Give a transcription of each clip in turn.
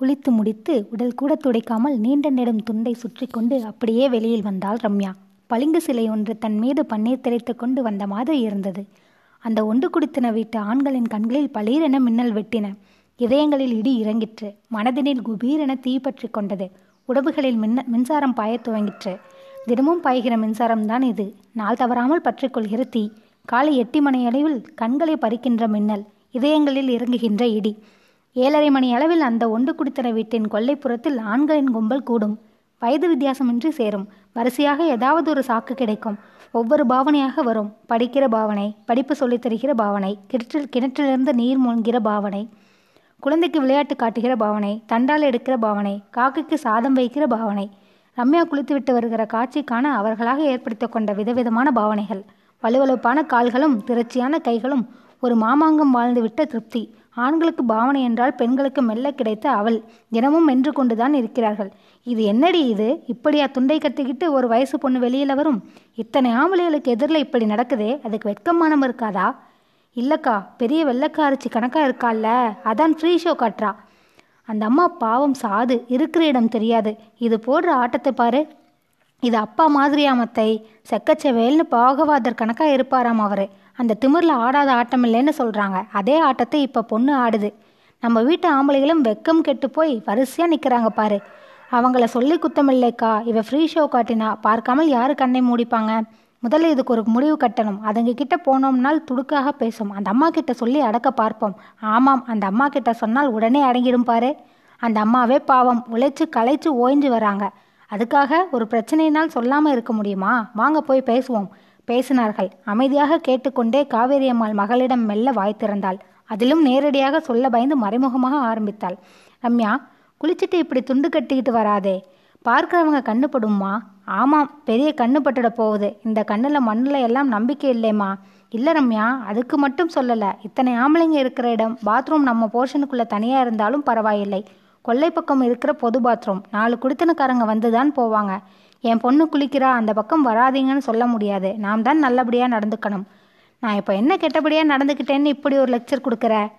குளித்து முடித்து உடல் கூட துடைக்காமல் நீண்ட நெடும் துண்டை சுற்றி கொண்டு அப்படியே வெளியில் வந்தாள் ரம்யா. பளிங்கு சிலை ஒன்று தன் மீது பன்னீர் திரைத்து கொண்டு வந்த மாதிரி இருந்தது. அந்த ஒன்று குடித்தன வீட்டு ஆண்களின் கண்களில் பளீரென மின்னல் வெட்டின. இதயங்களில் இடி இறங்கிற்று. மனதினில் குபீரென தீ பற்றி கொண்டது. உடவுகளில் மின்ன மின்சாரம் பாயத் துவங்கிற்று. தினமும் பாய்கிற மின்சாரம்தான் இது. நாள் தவறாமல் பற்றிக்கொள்கிற தீ. காலை எட்டி மணியளவில் கண்களை பறிக்கின்ற மின்னல். இதயங்களில் இறங்குகின்ற இடி. ஏழரை மணி அளவில் அந்த ஒன்று குடித்தர வீட்டின் கொல்லைப்புறத்தில் ஆண்களின் கும்பல் கூடும். வயது வித்தியாசமின்றி சேரும். வரிசையாக ஏதாவது ஒரு சாக்கு கிடைக்கும். ஒவ்வொரு பாவனையாக வரும். படிக்கிற பாவனை படிப்பு சொல்லித்தருகிற பாவனை கிணற்றில் கிணற்றிலிருந்து நீர் மூழ்கிற பாவனை குழந்தைக்கு விளையாட்டு காட்டுகிற பாவனை தண்டால் எடுக்கிற பாவனை காக்கைக்கு சாதம் வைக்கிற பாவனை ரம்யா குளித்துவிட்டு வருகிற காட்சி காண அவர்களாக ஏற்படுத்தி கொண்ட விதவிதமான பாவனைகள். வலுவலுப்பான கால்களும் திரட்சியான கைகளும் ஒரு மாமாங்கம் வாழ்ந்துவிட்ட திருப்தி. ஆண்களுக்கு பாவனை என்றால் பெண்களுக்கு மெல்ல கிடைத்த அவள். தினமும் மென்று கொண்டுதான் இருக்கிறார்கள். இது என்னடி இது? இப்படியா துண்டை கட்டிக்கிட்டு ஒரு வயசு பொண்ணு வெளியில வரும்? இத்தனை ஆம்பளைகளுக்கு எதிரில் இப்படி நடக்குதே? அதுக்கு வெட்கமானம் இருக்காதா? இல்லக்கா பெரிய வெள்ளக்காரச்சி கணக்கா இருக்கால்ல அதான் ஃப்ரீ ஷோ காட்டுறா. அந்த அம்மா பாவம் சாது. இருக்கிற இடம் தெரியாது. இது போடுற ஆட்டத்தை பாரு. இது அப்பா மாதிரியாமத்தை செக்கச்செவேல்னு பாகவாதர் கணக்காக இருப்பாராம் அவர். அந்த திமிரில் ஆடாத ஆட்டம் இல்லைன்னு சொல்கிறாங்க அதே ஆட்டத்தை இப்போ பொண்ணு ஆடுது. நம்ம வீட்டு ஆம்பளைகளும் வெக்கம் கெட்டு போய் வரிசையாக நிற்கிறாங்க பாரு. அவங்கள சொல்லி குத்தமில்லைக்கா இவ ஃப்ரீ ஷோ காட்டினா பார்க்காமல் யாரு கண்ணை மூடிப்பாங்க? முதல்ல இதுக்கு ஒரு முடிவு கட்டணும். அதுங்க கிட்ட போனோம்னால் துடுக்காக பேசும். அந்த அம்மா கிட்ட சொல்லி அடக்க பார்ப்போம். ஆமாம் அந்த அம்மா கிட்ட சொன்னால் உடனே அடங்கிடும் பாரு. அந்த அம்மாவே பாவம். உழைச்சு களைச்சு ஓய்ஞ்சு வராங்க. அதுக்காக ஒரு பிரச்சனையினால் சொல்லாமல் இருக்க முடியுமா? வாங்க போய் பேசுவோம். பேசினார்கள். அமைதியாக கேட்டுக்கொண்டே காவேரி அம்மாள் மகளிடம் மெல்ல வாய் திறந்தாள். அதிலும் நேரடியாக சொல்ல பயந்து மறைமுகமாக ஆரம்பித்தாள். ரம்யா குளிச்சுட்டு இப்படி துண்டு கட்டிக்கிட்டு வராதே. பார்க்குறவங்க கண்ணுப்படும்மா ஆமாம் பெரிய கண்ணு பட்டுட போகுது. இந்த கண்ணில் மண்ணில் எல்லாம் நம்பிக்கை இல்லைம்மா. இல்லை ரம்யா அதுக்கு மட்டும் சொல்லலை. இத்தனை ஆம்பளைங்க இருக்கிற இடம் பாத்ரூம் நம்ம போர்ஷனுக்குள்ளே தனியாக இருந்தாலும் பரவாயில்லை. கொல்லை பக்கம் இருக்கிற பொது பாத்ரூம் நாலு குடித்தனக்காரங்க வந்து தான் போவாங்க. என் பொண்ணு குளிக்கிறா அந்த பக்கம் வராதீங்கன்னு சொல்ல முடியாது. நாம் தான் நல்லபடியாக நடந்துக்கணும். நான் இப்போ என்ன கெட்டபடியாக நடந்துக்கிட்டேன்னு இப்படி ஒரு லெக்சர் கொடுக்குற?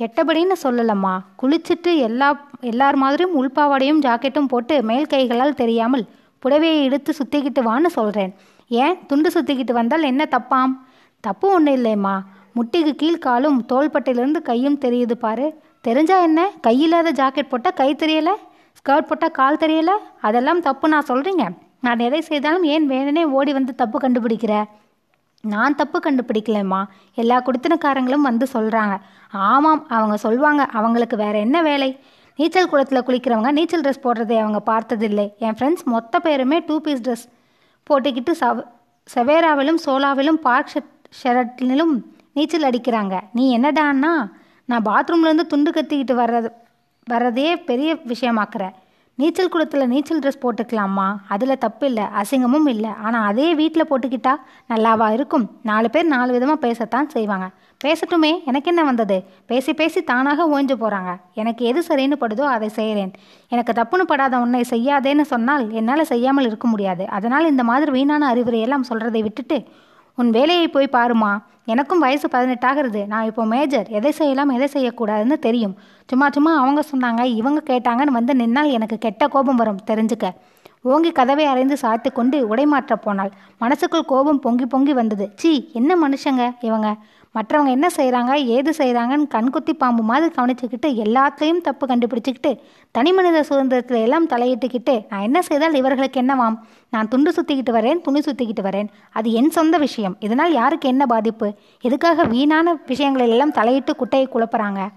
கெட்டபடின்னு சொல்லலம்மா. குளிச்சுட்டு எல்லா எல்லார் மாதிரியும் உள்பாவாடையும் ஜாக்கெட்டும் போட்டு மேல் கைகளால் தெரியாமல் புடவையை இழுத்து சுற்றிக்கிட்டு வான்னு சொல்கிறேன் ஏன்? துண்டு சுற்றிக்கிட்டு வந்தால் என்ன தப்பாம்? தப்பு ஒன்றும் இல்லைம்மா. முட்டிக்கு கீழ் காலும் கையும் தெரியுது பாரு. தெரிஞ்சா என்ன? கையில்லாத ஜாக்கெட் போட்டால் கை தெரியலை? ஸ்கர்ட் போட்டால் கால் தெரியல? அதெல்லாம் தப்பு நான் சொல்கிறீங்க நான் எதை செய்தாலும் ஏன் வேணனே ஓடி வந்து தப்பு கண்டுபிடிக்கிற? நான் தப்பு கண்டுபிடிக்கலம்மா. எல்லா குடித்தனக்காரங்களும் வந்து சொல்கிறாங்க ஆமாம் அவங்க சொல்லுவாங்க அவங்களுக்கு வேற என்ன வேலை? நீச்சல் குளத்தில் குளிக்கிறவங்க நீச்சல் ட்ரெஸ் போடுறதை அவங்க பார்த்ததில்லை. என் ஃப்ரெண்ட்ஸ் மொத்த பேருமே டூ பீஸ் ட்ரெஸ் போட்டுக்கிட்டு சவ செவேராவிலும் சோலாவிலும் பார்க் ஷெரட்டிலும் நீச்சல் அடிக்கிறாங்க. நீ என்னடான்னா நான் பாத்ரூம்லேருந்து துண்டு கத்திக்கிட்டு வர்றது வர்றதையே பெரிய விஷயமாக்குற. நீச்சல் குளத்தில் நீச்சல் ட்ரெஸ் போட்டுக்கலாமா? அதில் தப்பு இல்லை அசிங்கமும் இல்லை. ஆனால் அதே வீட்டில் போட்டுக்கிட்டா நல்லாவா இருக்கும்? நாலு பேர் நாலு விதமாக பேசத்தான் செய்வாங்க. பேசட்டுமே எனக்கு என்ன வந்தது? பேசி பேசி தானாக ஓய்ஞ்சு போகிறாங்க எனக்கு எது சரின்னு படுதோ அதை செய்கிறேன் எனக்கு தப்புன்னு படாத உன்னை செய்யாதேன்னு சொன்னால் என்னால் செய்யாமல் இருக்க முடியாது. அதனால் இந்த மாதிரி வீணான அறிவுரையெல்லாம் சொல்கிறதை விட்டுட்டு உன் வேலையை போய் பாருமா? எனக்கும் வயசு பதினெட்டாகிறது நான் இப்போ மேஜர் எதை செய்யலாம் எதை செய்யக்கூடாதுன்னு தெரியும். சும்மா சும்மா அவங்க சொன்னாங்க இவங்க கேட்டாங்கன்னு வந்து நின்னால் எனக்கு கெட்ட கோபம் வரும் தெரிஞ்சுக்க. ஓங்கி கதவை அறைந்து சாத்து கொண்டு உடைமாற்ற போனாள். மனசுக்குள் கோபம் பொங்கி பொங்கி வந்தது. சி என்ன மனுஷங்க இவங்க? மற்றவங்க என்ன செய்கிறாங்க ஏது செய்கிறாங்கன்னு கண்குத்தி பாம்பு மாதிரி கவனிச்சுக்கிட்டு எல்லாத்துலேயும் தப்பு கண்டுபிடிச்சிக்கிட்டு தனி மனித சுதந்திரத்தில் எல்லாம் தலையிட்டுக்கிட்டு நான் என்ன செய்தால் இவர்களுக்கு என்னவாம்? நான் துண்டு சுற்றிக்கிட்டு வரேன் துணி சுற்றிக்கிட்டு வரேன். அது என் சொந்த விஷயம். இதனால் யாருக்கு என்ன பாதிப்பு? எதுக்காக வீணான விஷயங்களை எல்லாம் தலையிட்டு குட்டையை குழப்புறாங்க?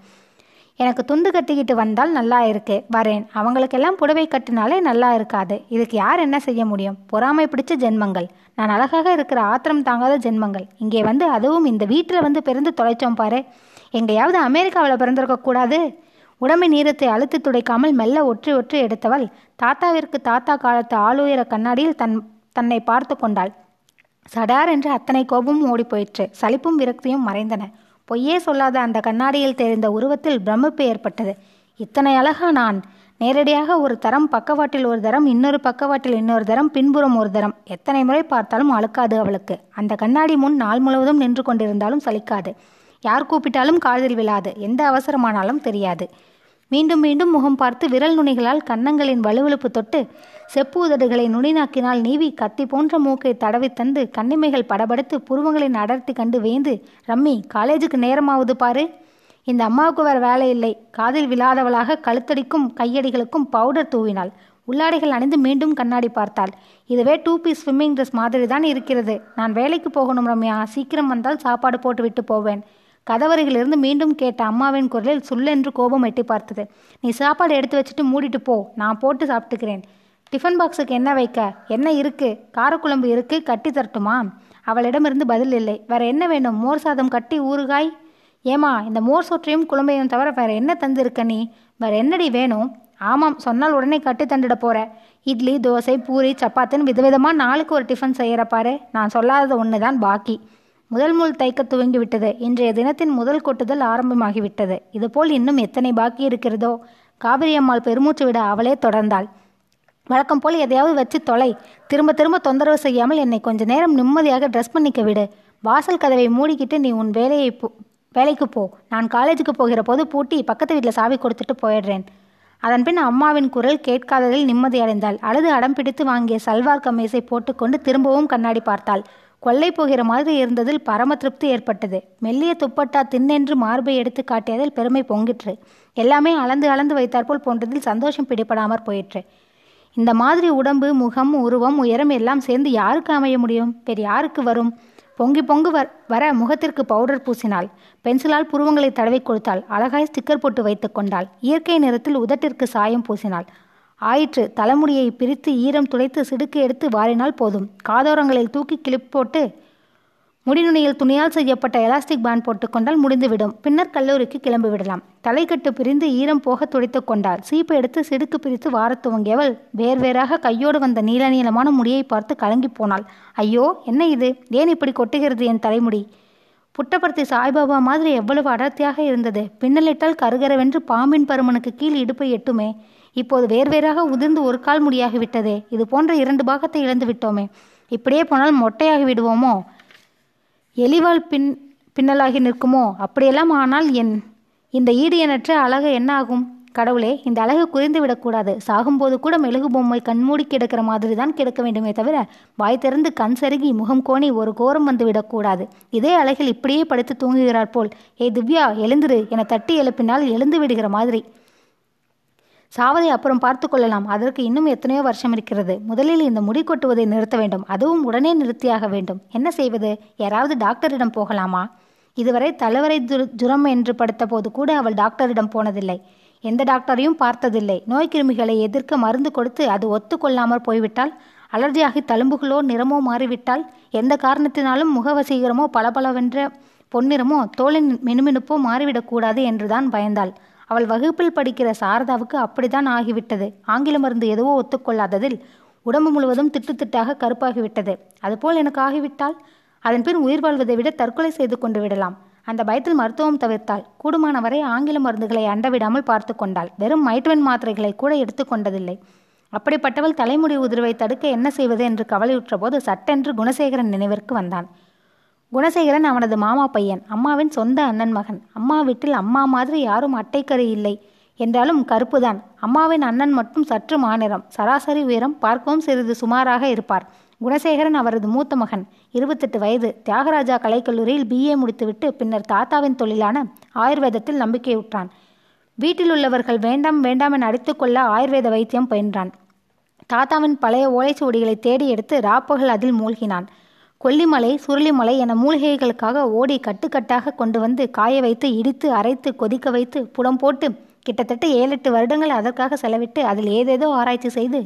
எனக்கு துண்டு கட்டிக்கிட்டு வந்தால் நல்லா இருக்கு வரேன். அவங்களுக்கெல்லாம் புடவை கட்டினாலே நல்லா இருக்காது. இதுக்கு யார் என்ன செய்ய முடியும்? பொறாமை பிடிச்ச ஜென்மங்கள். நான் அழகாக இருக்கிற ஆத்திரம் தாங்காத ஜென்மங்கள். இங்கே வந்து அதுவும் இந்த வீட்டில் வந்து பிறந்து தொலைச்சோம் பாரு. எங்கேயாவது அமெரிக்காவில் பிறந்திருக்க கூடாது. உடம்பு நீரத்தை அழுத்தி துடைக்காமல் மெல்ல ஒற்றி ஒற்றி எடுத்தவள் தாத்தாவிற்கு தாத்தா காலத்து ஆளுயர கண்ணாடியில் தன் தன்னை பார்த்து கொண்டாள். சடார் என்று அத்தனை கோபமும் ஓடிப்போயிற்று சலிப்பும் விரக்தியும் மறைந்தன. பொய்யே சொல்லாத அந்த கண்ணாடியில் தெரிந்த உருவத்தில் பிரமிப்பு ஏற்பட்டது. இத்தனை அழகா நான். நேரடியாக ஒரு தரம் பக்கவாட்டில் ஒரு தரம் இன்னொரு பக்கவாட்டில் இன்னொரு தரம் பின்புறம் ஒரு தரம். எத்தனை முறை பார்த்தாலும் அழுக்காது அவளுக்கு. அந்த கண்ணாடி முன் நாள் முழுவதும் நின்று கொண்டிருந்தாலும் சலிக்காது. யார் கூப்பிட்டாலும் காதில் விழாது. எந்த அவசரமானாலும் தெரியாது. மீண்டும் மீண்டும் முகம் பார்த்து விரல் நுனிகளால் கன்னங்களின் வலுவழுப்பு தொட்டு செப்பு உதடுகளை நுனிநாக்கினால் நீவி கத்தி போன்ற மூக்கை தடவி தந்து கண்ணிமைகள் படபடுத்து புருவங்களின் அடர்த்தி கண்டு வேந்து ரம்மி காலேஜுக்கு நேரமாவது பாரு. இந்த அம்மாவுக்கு வேற வேலை இல்லை. காதில் விழாதவளாக கழுத்தடிக்கும் கையடிகளுக்கும் பவுடர் தூவினாள். உள்ளாடைகள் அணிந்து மீண்டும் கண்ணாடி பார்த்தாள். இதுவே டூ பீஸ் ஸ்விம்மிங் ட்ரெஸ் மாதிரி தான் இருக்கிறது. நான் வேலைக்கு போகணும் ரம்யா. சீக்கிரம் வந்தால் சாப்பாடு போட்டு விட்டு போவேன். கதவருகிலிருந்து மீண்டும் கேட்ட அம்மாவின் குரலில் சுல்லென்று கோபம் எட்டி பார்த்தது. நீ சாப்பாடு எடுத்து வச்சுட்டு மூடிட்டு போ. நான் போட்டு சாப்பிட்டுக்கிறேன். டிஃபன் பாக்ஸுக்கு என்ன வைக்க? என்ன இருக்கு? காரக்குழம்பு இருக்கு? கட்டி தரட்டுமா? அவளிடமிருந்து பதில் இல்லை. வேற என்ன வேணும் மோர் சாதம் கட்டி ஊறுகாய்? ஏமா இந்த மோர் சொற்றையும் குழம்பையும் தவிர வேற என்ன தந்திருக்க நீ? வேற என்னடி வேணும்? ஆமாம் சொன்னால் உடனே கட்டி தந்துட போற. இட்லி தோசை பூரி சப்பாத்தின்னு விதவிதமாக நாளுக்கு ஒரு டிஃபன் செய்கிற பாரு. நான் சொல்லாதது ஒன்று தான் பாக்கி. முதல் முள் தைக்க துவங்கி விட்டது இன்றைய தினத்தின் முதல் கொட்டுதல் ஆரம்பமாகிவிட்டது. இதுபோல் இன்னும் எத்தனை பாக்கி இருக்கிறதோ காவிரி அம்மாள் பெருமூச்சு விட அவளே தொடர்ந்தாள். வழக்கம் போல் எதையாவது வச்சு தொலை திரும்ப திரும்ப தொந்தரவு செய்யாமல் என்னை கொஞ்ச நேரம் நிம்மதியாக ட்ரெஸ் பண்ணிக்க விடு. வாசல் கதவை மூடிக்கிட்டு நீ உன் வேலையை போ வேலைக்கு போ. நான் காலேஜுக்கு போகிற போது பூட்டி பக்கத்து வீட்டில் சாவி கொடுத்துட்டு போயிடுறேன். அதன்பின் அம்மாவின் குரல் கேட்காததில் நிம்மதியடைந்தாள் அழுது அடம் பிடித்து வாங்கிய சல்வார் கமீஸை போட்டுக்கொண்டு திரும்பவும் கண்ணாடி பார்த்தாள். கொள்ளை போகிற மாதிரி இருந்ததில் பரம திருப்தி ஏற்பட்டது. மெல்லிய துப்பட்டா தின்னென்று மார்பை எடுத்து காட்டியதில் பெருமை பொங்கிற்று. எல்லாமே அளந்து அளந்து வைத்தாற்போல் போன்றதில் சந்தோஷம் பிடிபடாமற் போயிற்று. இந்த மாதிரி உடம்பு முகம் உருவம் உயரம் எல்லாம் சேர்ந்து யாருக்கு அமைய முடியும்? வேறு யாருக்கு வரும்? பொங்கி பொங்கு வர வர முகத்திற்கு பவுடர் பூசினாள். பென்சிலால் புருவங்களை தடவை கொடுத்தாள். அழகாய் ஸ்டிக்கர் போட்டு வைத்து கொண்டாள். இயற்கை நிறத்தில் உதட்டிற்கு சாயம் பூசினாள். ஆயிற்று. தலைமுடியை பிரித்து ஈரம் துடைத்து சிடுக்கு எடுத்து வாரினால் போதும். காதோரங்களில் தூக்கி கிளிப் போட்டு முடிநுனியில் துணியால் செய்யப்பட்ட எலாஸ்டிக் பேண்ட் போட்டுக்கொண்டால் முடிந்துவிடும். பின்னர் கல்லூரிக்கு கிளம்பி விடலாம். தலைக்கட்டு பிரிந்து ஈரம் போக துடைத்து கொண்டாள் சீப்பை எடுத்து சிடுக்கு பிரித்து வாரத் துவங்கியவள் வேர்வேறாக கையோடு வந்த நீல நீளமான முடியை பார்த்து கலங்கி போனாள். ஐயோ என்ன இது? ஏன் இப்படி கொட்டுகிறது என் தலைமுடி? புட்டபர்த்தி சாய்பாபா மாதிரி எவ்வளவு அடர்த்தியாக இருந்தது. பின்னலிட்டால் கருகரவென்று பாம்பின் பருமனுக்கு கீழ் இடுப்பை எட்டுமே. இப்போது வேர்வேறாக உதிர்ந்து ஒரு கால் முடியாகிவிட்டதே. இது போன்ற இரண்டு பாகத்தை இழந்து விட்டோமே. இப்படியே போனால் மொட்டையாகி விடுவோமோ? எலிவால் பின் பின்னலாகி நிற்குமோ? அப்படியெல்லாம் ஆனால் என் இந்த ஈடு எண்ணற்ற அழகு என்ன ஆகும்? கடவுளே இந்த அழகு குறைந்து விடக்கூடாது. சாகும்போது கூட மெழுகு பொம்மை கண்மூடி கிடக்கிற மாதிரி தான் கிடக்க வேண்டுமே தவிர வாய் திறந்து கண் சருகி முகம் கோணி ஒரு கோரம் வந்து விடக்கூடாது. இதே அழகில் இப்படியே படுத்து தூங்குகிறார் போல் ஏ திவ்யா எழுந்துரு என தட்டி எழுப்பினால் எழுந்து விடுகிற மாதிரி. சாவதை அப்புறம் பார்த்து கொள்ளலாம். அதற்கு இன்னும் எத்தனையோ வருஷம் இருக்கிறது. முதலில் இந்த முடி கொட்டுவதை நிறுத்த வேண்டும். அதுவும் உடனே நிறுத்தியாக வேண்டும். என்ன செய்வது? யாராவது டாக்டரிடம் போகலாமா? இதுவரை தலைவரை ஜுரம் என்று படுத்த போது கூட அவள் டாக்டரிடம் போனதில்லை. எந்த டாக்டரையும் பார்த்ததில்லை. நோய் கிருமிகளை எதிர்க்க மருந்து கொடுத்து அது ஒத்துக்கொள்ளாமல் போய்விட்டால் அலர்ஜியாகி தழும்புகளோ நிறமோ மாறிவிட்டால் எந்த காரணத்தினாலும் முகவசீகரமோ பளபளவென்ற பொன்னிறமோ தோளின் மினுமினுப்போ மாறிவிடக்கூடாது என்றுதான் பயந்தாள். அவள் வகுப்பில் படிக்கிற சாரதாவுக்கு அப்படித்தான் ஆகிவிட்டது. ஆங்கில மருந்து எதுவோ ஒத்துக்கொள்ளாததில் உடம்பு முழுவதும் திட்டு திட்டாக கருப்பாகிவிட்டது. அதுபோல் எனக்கு ஆகிவிட்டால்? அதன் பின் உயிர் வாழ்வதை விட தற்கொலை செய்து கொண்டு விடலாம். அந்த பயத்தில் மருத்துவம் தவிர்த்தால் கூடுமானவரை ஆங்கில மருந்துகளை அண்டவிடாமல் பார்த்து கொண்டாள். வெறும் மைட்வன் மாத்திரைகளை கூட எடுத்துக்கொண்டதில்லை அப்படிப்பட்டவள் தலைமுடி உதிர்வை தடுக்க என்ன செய்வது என்று கவலையுற்ற போது சட்டென்று குணசேகரன் நினைவிற்கு வந்தான். குணசேகரன் அவனது மாமா பையன் அம்மாவின் சொந்த அண்ணன் மகன். அம்மா வீட்டில் அம்மா மாதிரி யாரும் அட்டைக்கறி இல்லை. என்றாலும் கருப்புதான். அம்மாவின் அண்ணன் மட்டும் சற்று மாநிறம் சராசரி உயரம் பார்க்கவும் சிறிது சுமாராக இருப்பார். குணசேகரன் அவரது மூத்த மகன். இருபத்தெட்டு வயது. தியாகராஜா கலைக்கல்லூரியில் பிஏ முடித்துவிட்டு பின்னர் தாத்தாவின் தொழிலான ஆயுர்வேதத்தில் நம்பிக்கையுற்றான். வீட்டில் உள்ளவர்கள் வேண்டாம் வேண்டாம் என அடித்துக்கொள்ள ஆயுர்வேத வைத்தியம் பயின்றான். தாத்தாவின் பழைய ஓலைச்சுவடிகளை தேடி எடுத்து ராப்பகல் அதில் மூழ்கினான். கொல்லிமலை சுருளிமலை என மூலிகைகளுக்காக ஓடி கட்டுக்கட்டாக கொண்டு வந்து காய வைத்து இடித்து அரைத்து கொதிக்க வைத்து புடம் போட்டு கிட்டத்தட்ட ஏழெட்டு வருடங்கள் அதற்காக செலவிட்டு அதில் ஏதேதோ ஆராய்ச்சி செய்து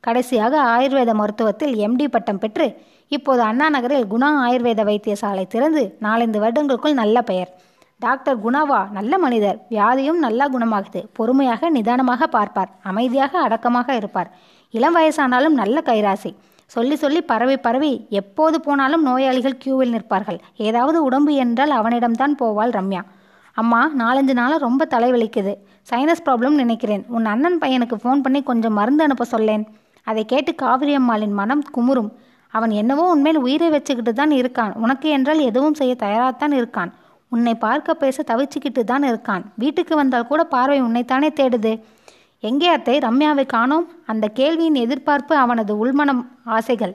கடைசியாக ஆயுர்வேத மருத்துவத்தில் எம்டி பட்டம் பெற்று இப்போது அண்ணா நகரில் குணா ஆயுர்வேத வைத்தியசாலை திறந்து நாலந்து வருடங்களுக்குள் நல்ல பெயர். டாக்டர் குணாவா நல்ல மனிதர். வியாதியும் நல்லா குணமாகுது. பொறுமையாக நிதானமாக பார்ப்பார். அமைதியாக அடக்கமாக இருப்பார். இளம் வயசானாலும் நல்ல கைராசி. சொல்லி சொல்லி பரவி பரவி எப்போது போனாலும் நோயாளிகள் கியூவில் நிற்பார்கள். ஏதாவது உடம்பு என்றால் அவனிடம்தான் போவாள் ரம்யா. அம்மா நாலஞ்சு நாளாக ரொம்ப தலைவலிக்குது. சைனஸ் ப்ராப்ளம் நினைக்கிறேன். உன் அண்ணன் பையனுக்கு ஃபோன் பண்ணி கொஞ்சம் மருந்து அனுப்ப சொல்லேன். அதை கேட்டு காவிரி அம்மாளின் மனம் குமுறும். அவன் என்னவோ உன்மேல் உயிரை வச்சுக்கிட்டு தான் இருக்கான். உனக்கு என்றால் எதுவும் செய்ய தயாராகத்தான் இருக்கான். உன்னை பார்க்க பேச தவிச்சுக்கிட்டு தான் இருக்கான். வீட்டுக்கு வந்தால் கூட பார்வை உன்னைத்தானே தேடுது. எங்கே அத்தை ரம்யாவை காணோம்? அந்த கேள்வியின் எதிர்பார்ப்பு அவனது உள்மனம் ஆசைகள்.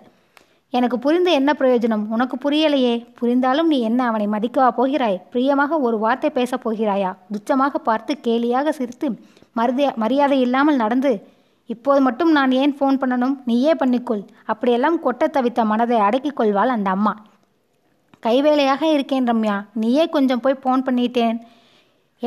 எனக்கு புரிந்து என்ன பிரயோஜனம்? உனக்கு புரியலையே. புரிந்தாலும் நீ என்ன அவனை மதிக்கவா போகிறாய்? பிரியமாக ஒரு வார்த்தை பேசப் போகிறாயா? துச்சமாக பார்த்து கேலியாக சிரித்து மருதிய மரியாதை இல்லாமல் நடந்து இப்போது மட்டும் நான் ஏன் ஃபோன் பண்ணணும்? நீயே பண்ணிக்கொள். அப்படியெல்லாம் கொட்ட தவித்த மனதை அடக்கிக் கொள்வாள் அந்த அம்மா. கைவேலையாக இருக்கேன் ரம்யா. நீயே கொஞ்சம் போய் ஃபோன் பண்ணிட்டேன்.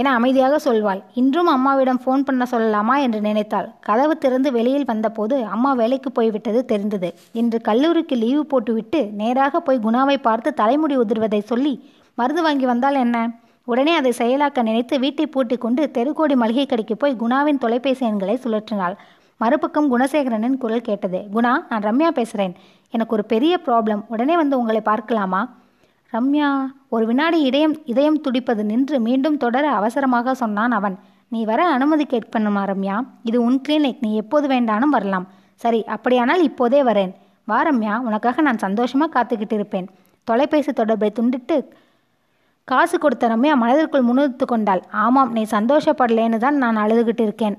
என அமைதியாக சொல்வாள். இன்றும் அம்மாவிடம் ஃபோன் பண்ண சொல்லலாமா என்று நினைத்தாள். கதவு திறந்து வெளியில் வந்தபோது அம்மா வேலைக்கு போய்விட்டது தெரிந்தது. இன்று கல்லூரிக்கு லீவு போட்டுவிட்டு நேராக போய் குணாவை பார்த்து தலைமுடி உதிர்வதை சொல்லி மருந்து வாங்கி வந்தால் என்ன? உடனே அதை செயலாக்க நினைத்து வீட்டை பூட்டி கொண்டு தெருக்கோடி மளிகை கடைக்கு போய் குணாவின் தொலைபேசி எண்களை சுழற்றினாள். மறுபக்கம் குணசேகரனின் குரல் கேட்டது குணா நான் ரம்யா பேசுகிறேன் எனக்கு ஒரு பெரிய ப்ராப்ளம் உடனே வந்து உங்களை பார்க்கலாமா? ரம்யா ஒரு வினாடி இதயம் இதயம் துடிப்பது நின்று மீண்டும் தொடர அவசரமாக சொன்னான் அவன். நீ வர அனுமதி கேட்கணுமா ரம்யா? இது உன் கிளினிக் நீ எப்போது வேண்டானும் வரலாம். சரி அப்படியானால் இப்போதே வரேன். வா ரம்யா உனக்காக நான் சந்தோஷமாக காத்துக்கிட்டு இருப்பேன். தொலைபேசி தொடர்பை துண்டிட்டு காசு கொடுத்த ரம்யா மனதிற்குள் முணுத்து கொண்டாள். ஆமாம் நீ சந்தோஷப்படலேன்னு தான் நான் அழுதுகிட்டு இருக்கேன்.